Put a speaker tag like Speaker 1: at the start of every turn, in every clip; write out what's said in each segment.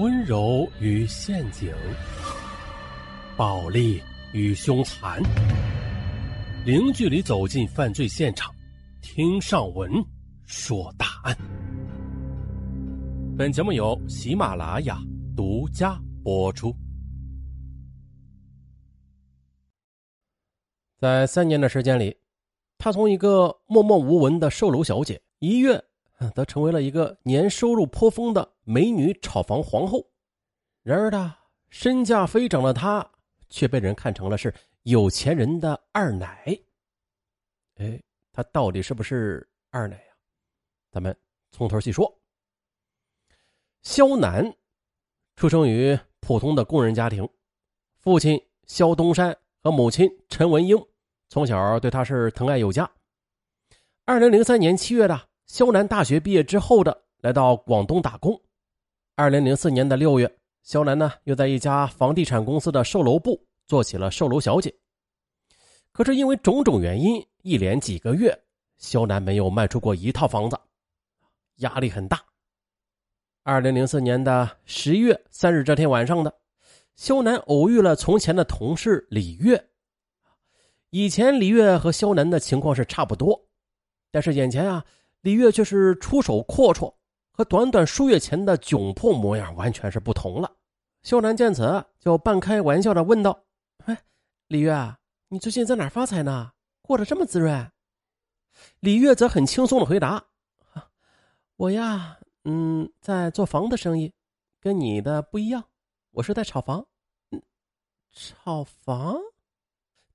Speaker 1: 温柔与陷阱，暴力与凶残，零距离走进犯罪现场，听上文说大案。本节目由喜马拉雅独家播出。在三年的时间里，她从一个默默无闻的售楼小姐，一跃则成为了一个年收入颇丰的美女炒房皇后。然而呢，身价飞涨的她，却被人看成了是有钱人的二奶。哎，她到底是不是二奶呀？咱们从头细说。肖楠出生于普通的工人家庭，父亲肖东山和母亲陈文英从小对他是疼爱有加。二零零三年七月的，肖楠大学毕业之后的来到广东打工。二零零四年的六月，肖楠呢又在一家房地产公司的售楼部做起了售楼小姐。可是因为种种原因，一连几个月，肖楠没有卖出过一套房子，压力很大。二零零四年的十一月三日这天晚上的，肖楠偶遇了从前的同事李月。以前李月和肖楠的情况是差不多，但是眼前啊，李月却是出手阔绰，和短短数月前的窘迫模样完全是不同了。肖楠见此，就半开玩笑的问道：“哎，李月，你最近在哪发财呢？过得这么滋润？”李月则很轻松的回答：“我呀。”嗯，在做房的生意，跟你的不一样。我是在炒房。嗯，炒房？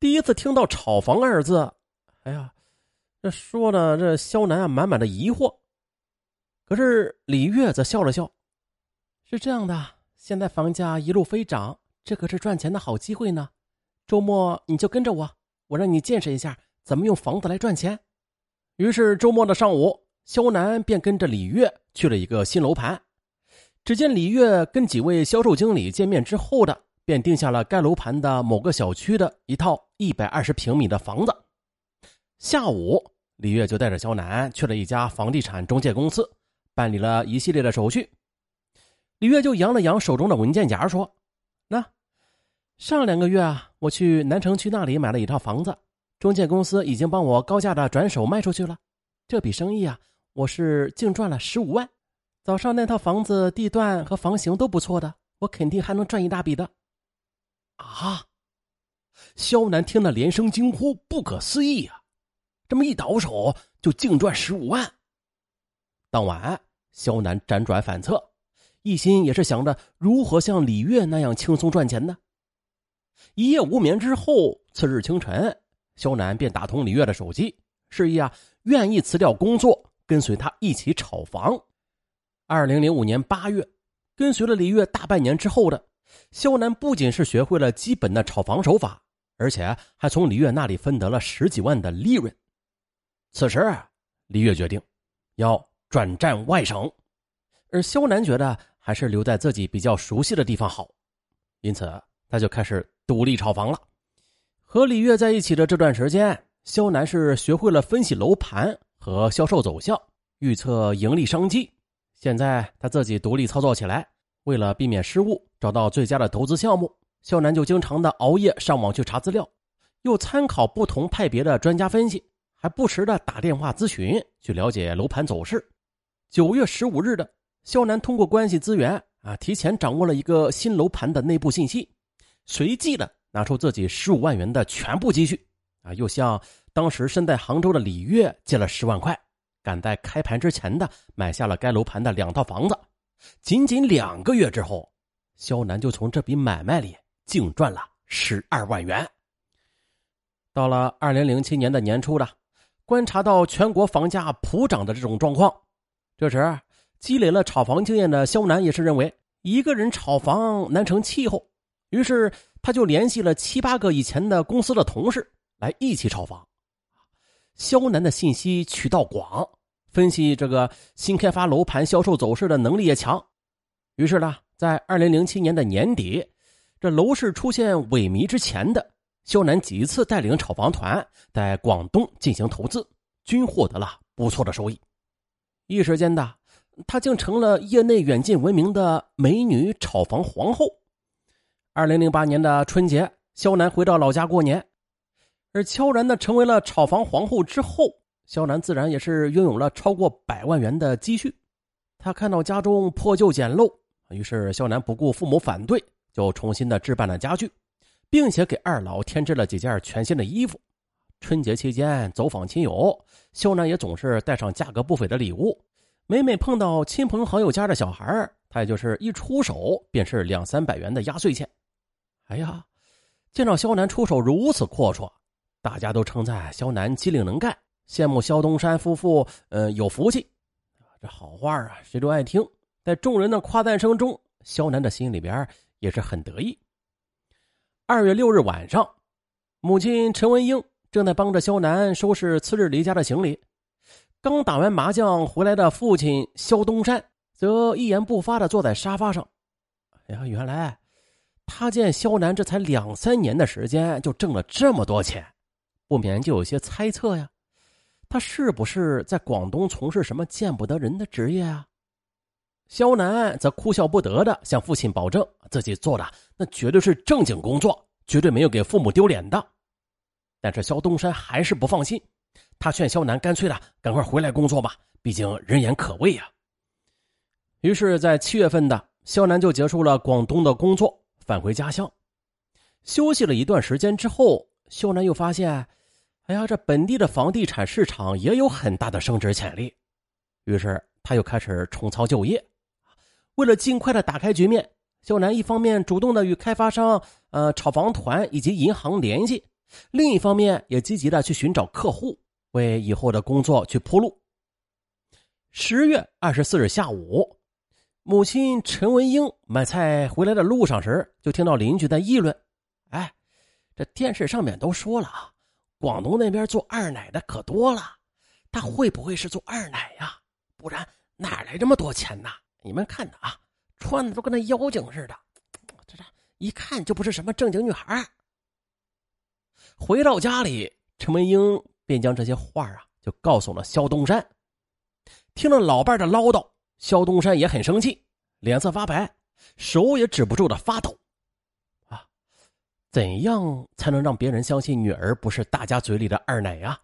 Speaker 1: 第一次听到“炒房”二字，哎呀，这说的这肖楠啊，满满的疑惑。可是李月则笑了笑：“是这样的，现在房价一路飞涨，这可是赚钱的好机会呢。周末你就跟着我，我让你见识一下怎么用房子来赚钱。”于是周末的上午。肖楠便跟着李月去了一个新楼盘，只见李月跟几位销售经理见面之后的，便定下了该楼盘的某个小区的一套一百二十平米的房子。下午，李月就带着肖楠去了一家房地产中介公司，办理了一系列的手续。李月就扬了扬手中的文件夹，说：“那上两个月啊，我去南城区那里买了一套房子，中介公司已经帮我高价的转手卖出去了，这笔生意啊。”我是净赚了十五万，早上那套房子地段和房型都不错的，我肯定还能赚一大笔的。啊！肖楠听了连声惊呼，不可思议啊！这么一倒手就净赚十五万。当晚，肖楠辗转反侧，一心也是想着如何像李月那样轻松赚钱呢。一夜无眠之后，次日清晨，肖楠便打通李月的手机，示意啊愿意辞掉工作。跟随他一起炒房。二零零五年八月，跟随了李月大半年之后的肖楠，不仅是学会了基本的炒房手法，而且还从李月那里分得了十几万的利润。此时，李月决定要转战外省，而肖楠觉得还是留在自己比较熟悉的地方好，因此他就开始独立炒房了。和李月在一起的这段时间，肖楠是学会了分析楼盘。和销售走向，预测盈利商机。现在他自己独立操作起来，为了避免失误，找到最佳的投资项目，肖楠就经常的熬夜上网去查资料，又参考不同派别的专家分析，还不时的打电话咨询，去了解楼盘走势。九月十五日的，肖楠通过关系资源啊，提前掌握了一个新楼盘的内部信息，随即的拿出自己十五万元的全部积蓄啊，又向。当时身在杭州的李月借了十万块，赶在开盘之前的买下了该楼盘的两套房子。仅仅两个月之后，肖楠就从这笔买卖里净赚了十二万元。到了二零零七年的年初的，观察到全国房价普涨的这种状况，这时积累了炒房经验的肖楠也是认为一个人炒房难成气候，于是他就联系了七八个以前的公司的同事来一起炒房。肖楠的信息渠道广，分析这个新开发楼盘销售走势的能力也强。于是呢，在二零零七年的年底，这楼市出现萎靡之前的，肖楠几次带领炒房团在广东进行投资，均获得了不错的收益。一时间的，她竟成了业内远近闻名的美女炒房皇后。二零零八年的春节，肖楠回到老家过年，而悄然的成为了炒房皇后之后，肖楠自然也是拥有了超过百万元的积蓄。他看到家中破旧简陋，于是肖楠不顾父母反对，就重新的置办了家具，并且给二老添置了几件全新的衣服。春节期间走访亲友，肖楠也总是带上价格不菲的礼物。每每碰到亲朋好友家的小孩他也就是一出手便是两三百元的压岁钱。哎呀，见到肖楠出手如此阔绰，大家都称赞肖楠机灵能干，羡慕肖东山夫妇，呃，有福气。这好话啊，谁都爱听。在众人的夸赞声中，肖楠的心里边也是很得意。二月六日晚上，母亲陈文英正在帮着肖楠收拾次日离家的行李。刚打完麻将回来的父亲肖东山则一言不发的坐在沙发上。哎呀，原来。他见肖楠这才两三年的时间就挣了这么多钱，不免就有些猜测呀。他是不是在广东从事什么见不得人的职业啊？肖楠则哭笑不得的向父亲保证，自己做的那绝对是正经工作，绝对没有给父母丢脸的。但是肖东山还是不放心，他劝肖楠干脆的赶快回来工作吧，毕竟人言可畏呀。于是，在七月份的肖楠就结束了广东的工作。返回家乡，休息了一段时间之后，肖楠又发现，哎呀，这本地的房地产市场也有很大的升值潜力。于是他又开始重操旧业。为了尽快的打开局面，肖楠一方面主动的与开发商、呃炒房团以及银行联系，另一方面也积极的去寻找客户，为以后的工作去铺路。十月二十四日下午。母亲陈文英买菜回来的路上时，就听到邻居在议论：“哎，这电视上面都说了啊，广东那边做二奶的可多了，他会不会是做二奶呀？不然哪来这么多钱呢？你们看着啊，穿的都跟那妖精似的，这这一看就不是什么正经女孩。”回到家里，陈文英便将这些话啊，就告诉了肖东山。听了老伴的唠叨。肖东山也很生气，脸色发白，手也止不住的发抖。啊，怎样才能让别人相信女儿不是大家嘴里的二奶呀？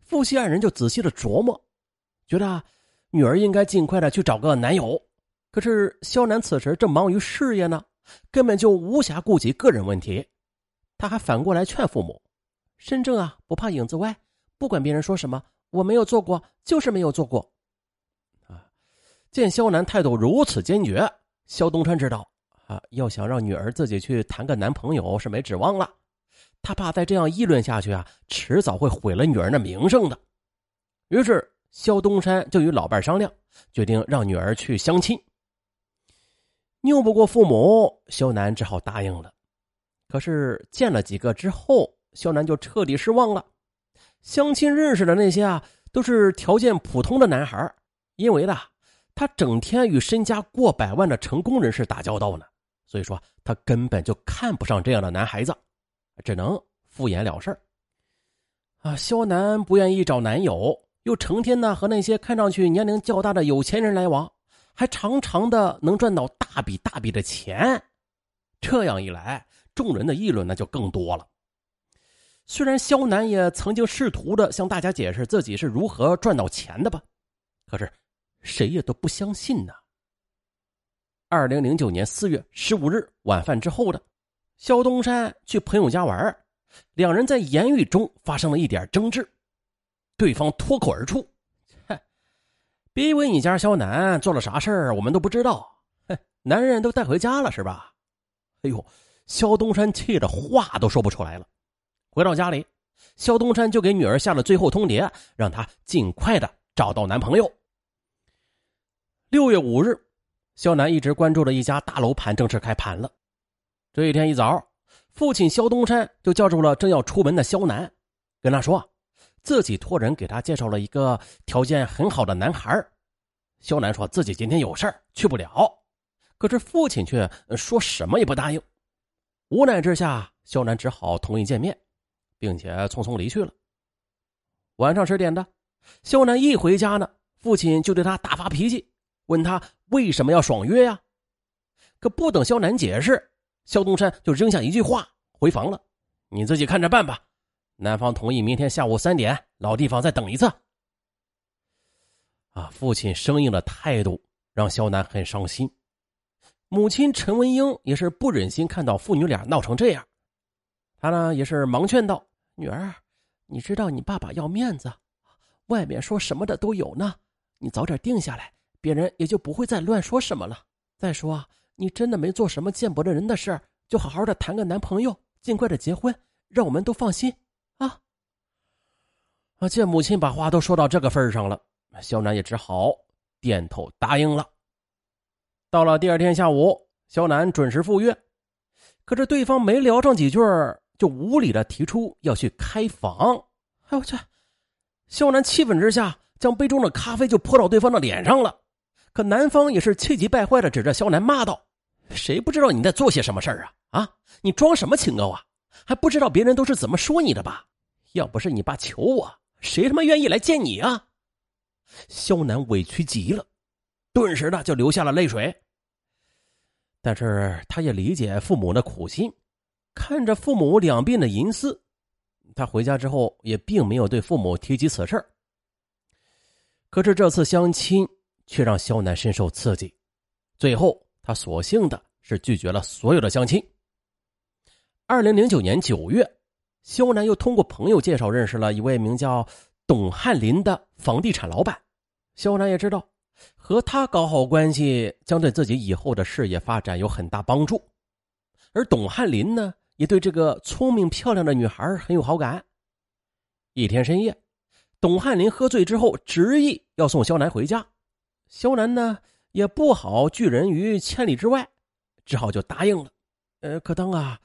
Speaker 1: 夫妻二人就仔细的琢磨，觉得女儿应该尽快的去找个男友。可是肖楠此时正忙于事业呢，根本就无暇顾及个人问题。他还反过来劝父母：“身正啊，不怕影子歪，不管别人说什么，我没有做过，就是没有做过。”啊见肖楠态度如此坚决，肖东川知道啊，要想让女儿自己去谈个男朋友是没指望了。他怕再这样议论下去啊，迟早会毁了女儿的名声的。于是肖东山就与老伴商量，决定让女儿去相亲。拗不过父母，肖楠只好答应了。可是见了几个之后，肖楠就彻底失望了。相亲认识的那些啊，都是条件普通的男孩，因为呢。他整天与身家过百万的成功人士打交道呢，所以说他根本就看不上这样的男孩子，只能敷衍了事啊，肖楠不愿意找男友，又成天呢和那些看上去年龄较大的有钱人来往，还常常的能赚到大笔大笔的钱。这样一来，众人的议论那就更多了。虽然肖楠也曾经试图的向大家解释自己是如何赚到钱的吧，可是。谁也都不相信呢。二零零九年四月十五日晚饭之后的，肖东山去朋友家玩，两人在言语中发生了一点争执，对方脱口而出：“哼，别以为你家肖楠做了啥事儿，我们都不知道。哼，男人都带回家了是吧？”哎呦，肖东山气得话都说不出来了。回到家里，肖东山就给女儿下了最后通牒，让她尽快的找到男朋友。六月五日，肖楠一直关注的一家大楼盘正式开盘了。这一天一早，父亲肖东山就叫住了正要出门的肖楠，跟他说，自己托人给他介绍了一个条件很好的男孩。肖楠说自己今天有事去不了，可是父亲却说什么也不答应。无奈之下，肖楠只好同意见面，并且匆匆离去了。晚上十点的，肖楠一回家呢，父亲就对他大发脾气。问他为什么要爽约呀？可不等肖楠解释，肖东山就扔下一句话，回房了：“你自己看着办吧。”男方同意明天下午三点，老地方再等一次。啊，父亲生硬的态度让肖楠很伤心，母亲陈文英也是不忍心看到父女俩闹成这样，她呢也是忙劝道：“女儿，你知道你爸爸要面子，外面说什么的都有呢，你早点定下来，别人也就不会再乱说什么了。再说，你真的没做什么见不得人的事就好好的谈个男朋友，尽快的结婚，让我们都放心啊。”啊，见母亲把话都说到这个份上了。肖楠也只好点头答应了。到了第二天下午，肖楠准时赴约，可是对方没聊上几句，就无理的提出要去开房。哎我去！肖楠气愤之下，将杯中的咖啡就泼到对方的脸上了。可男方也是气急败坏的指着肖楠骂道：“谁不知道你在做些什么事儿啊？啊，你装什么清高啊？还不知道别人都是怎么说你的吧？要不是你爸求我，谁他妈愿意来见你啊？”肖楠委屈极了，顿时的就流下了泪水。但是他也理解父母的苦心，看着父母两鬓的银丝，他回家之后也并没有对父母提及此事可是这次相亲却让肖楠深受刺激，最后他索性的是拒绝了所有的相亲。二零零九年九月，肖楠又通过朋友介绍认识了一位名叫。董汉林的房地产老板，肖楠也知道，和他搞好关系将对自己以后的事业发展有很大帮助。而董翰林呢，也对这个聪明漂亮的女孩很有好感。一天深夜，董翰林喝醉之后，执意要送肖楠回家。肖楠呢，也不好拒人于千里之外，只好就答应了。呃，可当啊，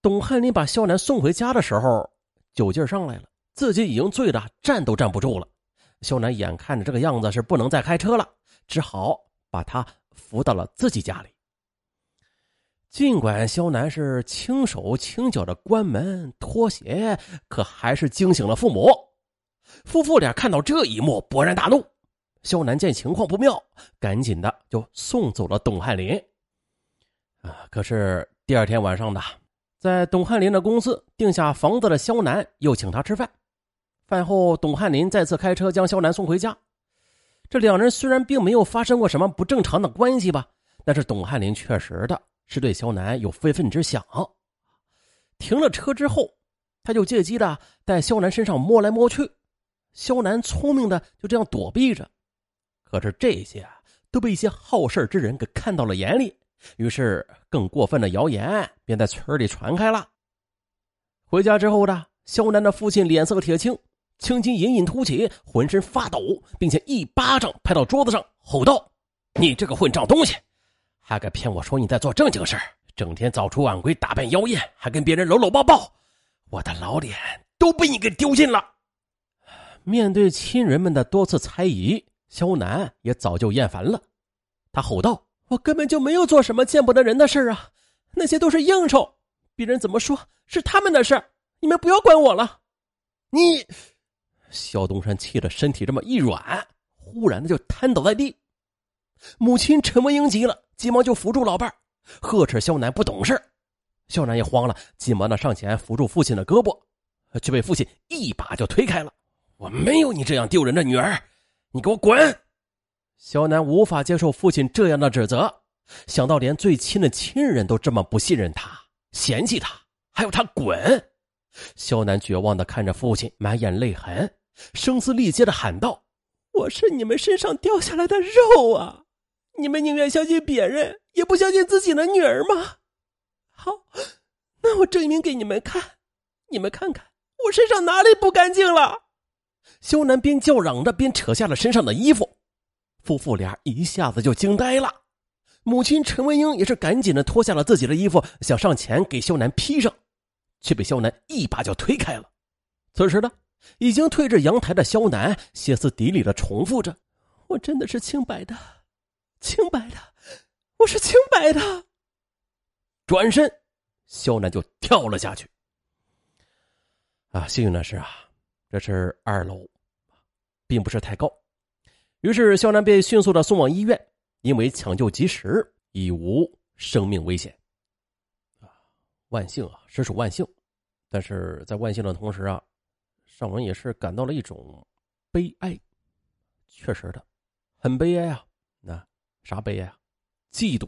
Speaker 1: 董翰林把肖楠送回家的时候，酒劲上来了。自己已经醉得站都站不住了，肖楠眼看着这个样子是不能再开车了，只好把他扶到了自己家里。尽管肖楠是轻手轻脚的关门脱鞋，可还是惊醒了父母。夫妇俩看到这一幕，勃然大怒。肖楠见情况不妙，赶紧的就送走了董汉林。啊，可是第二天晚上的，在董汉林的公司定下房子的肖楠又请他吃饭。饭后，董汉林再次开车将肖楠送回家。这两人虽然并没有发生过什么不正常的关系吧，但是董汉林确实的是对肖楠有非分之想。停了车之后，他就借机的在肖楠身上摸来摸去。肖楠聪明的就这样躲避着，可是这些都被一些好事之人给看到了眼里，于是更过分的谣言便在村里传开了。回家之后的肖楠的父亲脸色铁青。青筋隐隐凸起，浑身发抖，并且一巴掌拍到桌子上，吼道：“你这个混账东西，还敢骗我说你在做正经事整天早出晚归，打扮妖艳，还跟别人搂搂抱抱，我的老脸都被你给丢尽了！”面对亲人们的多次猜疑，肖楠也早就厌烦了。他吼道：“我根本就没有做什么见不得人的事啊！那些都是应酬，别人怎么说是他们的事你们不要管我了。”你。肖东山气得身体这么一软，忽然的就瘫倒在地。母亲陈文英急了，急忙就扶住老伴呵斥肖楠不懂事。肖楠也慌了，急忙的上前扶住父亲的胳膊，却被父亲一把就推开了。我没有你这样丢人的女儿，你给我滚！肖楠无法接受父亲这样的指责，想到连最亲的亲人都这么不信任他、嫌弃他，还要他滚。肖楠绝望的看着父亲，满眼泪痕。声嘶力竭的喊道：“我是你们身上掉下来的肉啊！你们宁愿相信别人，也不相信自己的女儿吗？好，那我证明给你们看，你们看看我身上哪里不干净了。”肖楠边叫嚷着，边扯下了身上的衣服。夫妇俩一下子就惊呆了。母亲陈文英也是赶紧的脱下了自己的衣服，想上前给肖楠披上，却被肖楠一把就推开了。此时呢？已经退至阳台的肖楠歇斯底里的重复着：“我真的是清白的，清白的，我是清白的。”转身，肖楠就跳了下去。啊，幸运的是啊，这是二楼，并不是太高。于是肖楠被迅速的送往医院。因为抢救及时，已无生命危险。啊，万幸啊，实属万幸。但是在万幸的同时啊，尚文也是感到了一种悲哀。确实的，很悲哀啊。那啥悲哀啊？嫉妒。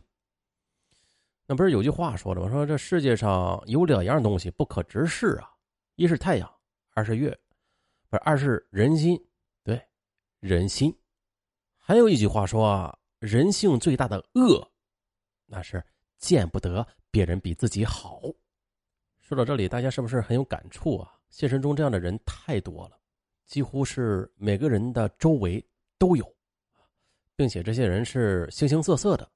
Speaker 1: 那不是有句话说的吗？说这世界上有两样东西不可直视啊，一是太阳，二是月，不是二是人心。对，人心。还有一句话说啊，人性最大的恶，那是见不得别人比自己好。说到这里，大家是不是很有感触啊？现实中这样的人太多了，几乎是每个人的周围都有，并且这些人是形形色色的，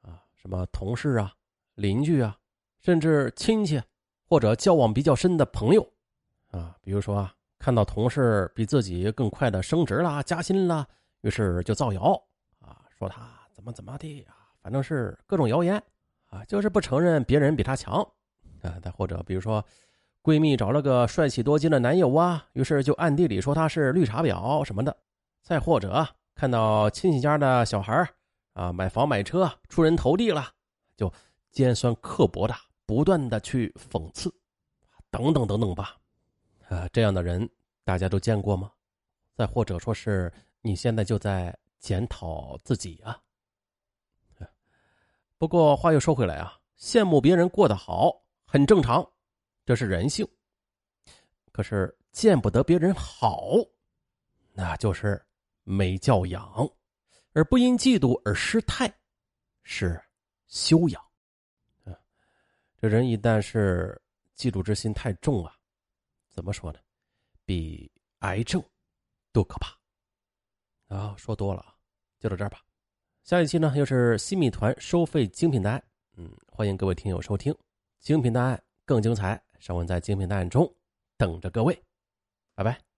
Speaker 1: 啊，什么同事啊、邻居啊，甚至亲戚，或者交往比较深的朋友，啊，比如说啊，看到同事比自己更快的升职啦、加薪啦。于是就造谣啊，说他怎么怎么的啊，反正是各种谣言啊，就是不承认别人比他强啊。再或者比如说，闺蜜找了个帅气多金的男友啊，于是就暗地里说他是绿茶婊什么的。再或者看到亲戚家的小孩啊买房买车出人头地了，就尖酸刻薄的不断的去讽刺，等等等等吧。啊，这样的人大家都见过吗？再或者说是。你现在就在检讨自己啊。不过话又说回来啊，羡慕别人过得好很正常，这是人性。可是见不得别人好，那就是没教养，而不因嫉妒而失态，是修养。啊，这人一旦是嫉妒之心太重啊，怎么说呢？比癌症都可怕。啊，说多了啊，就到这儿吧。下一期呢，又是新米团收费精品答案，嗯，欢迎各位听友收听精品答案更精彩。尚文在精品答案中等着各位，拜拜。